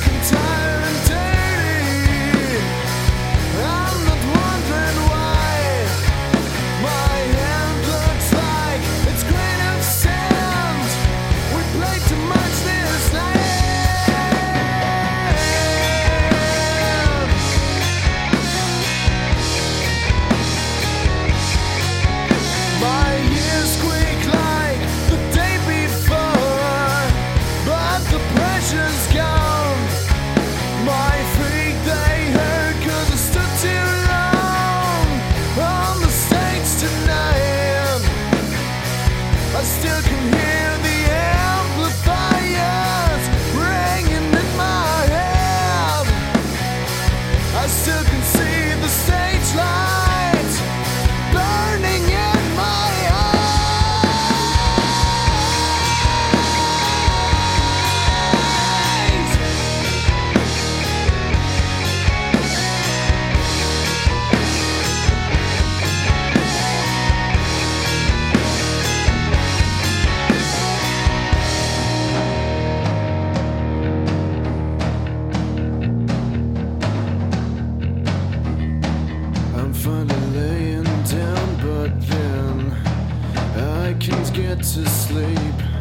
can tell. can hear to sleep.